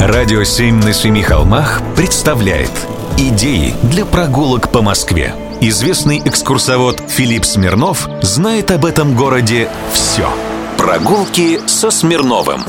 Радио «Семь на семи холмах» представляет Идеи для прогулок по Москве Известный экскурсовод Филипп Смирнов знает об этом городе все Прогулки со Смирновым.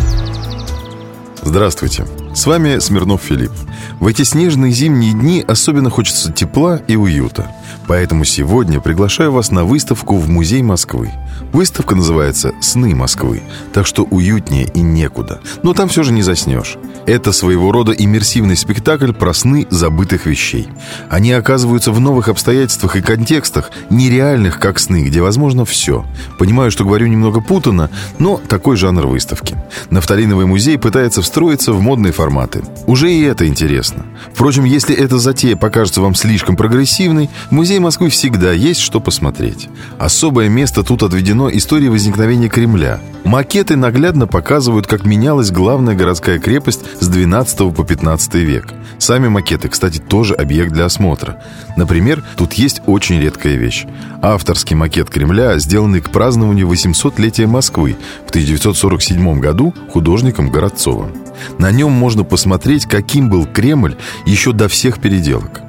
Здравствуйте, с вами Смирнов Филипп В эти снежные зимние дни особенно хочется тепла и уюта Поэтому сегодня приглашаю вас на выставку в Музей Москвы. Выставка называется «Сны Москвы», так что уютнее и некуда. Но там все же не заснешь. Это своего рода иммерсивный спектакль про сны забытых вещей. Они оказываются в новых обстоятельствах и контекстах, нереальных как сны, где возможно все. Понимаю, что говорю немного путано, но такой жанр выставки. Нафталиновый музей пытается встроиться в модные форматы. Уже и это интересно. Впрочем, если эта затея покажется вам слишком прогрессивной, музей музее Москвы всегда есть что посмотреть. Особое место тут отведено истории возникновения Кремля. Макеты наглядно показывают, как менялась главная городская крепость с 12 по 15 век. Сами макеты, кстати, тоже объект для осмотра. Например, тут есть очень редкая вещь. Авторский макет Кремля, сделанный к празднованию 800-летия Москвы в 1947 году художником Городцовым. На нем можно посмотреть, каким был Кремль еще до всех переделок.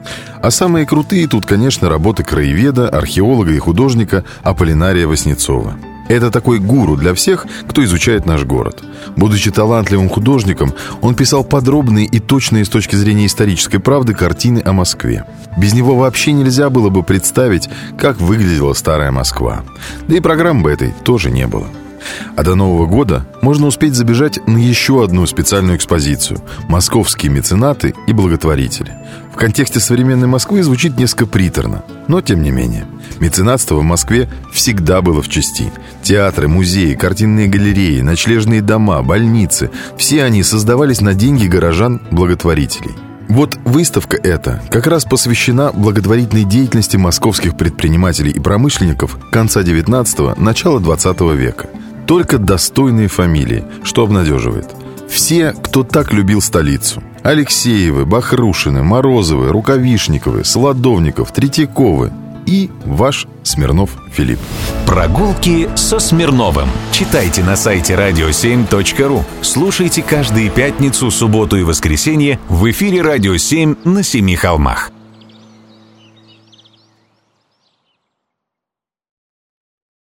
А самые крутые тут, конечно, работы краеведа, археолога и художника Аполлинария Васнецова. Это такой гуру для всех, кто изучает наш город. Будучи талантливым художником, он писал подробные и точные с точки зрения исторической правды картины о Москве. Без него вообще нельзя было бы представить, как выглядела старая Москва. Да и программы бы этой тоже не было. А до Нового года можно успеть забежать на еще одну специальную экспозицию «Московские меценаты и благотворители». В контексте современной Москвы звучит несколько приторно, но тем не менее. Меценатство в Москве всегда было в части. Театры, музеи, картинные галереи, ночлежные дома, больницы – все они создавались на деньги горожан-благотворителей. Вот выставка эта как раз посвящена благотворительной деятельности московских предпринимателей и промышленников конца 19-го, начала 20 века – только достойные фамилии, что обнадеживает. Все, кто так любил столицу. Алексеевы, Бахрушины, Морозовы, Рукавишниковы, Солодовников, Третьяковы и ваш Смирнов Филипп. Прогулки со Смирновым. Читайте на сайте radio7.ru. Слушайте каждые пятницу, субботу и воскресенье в эфире «Радио 7» на Семи холмах.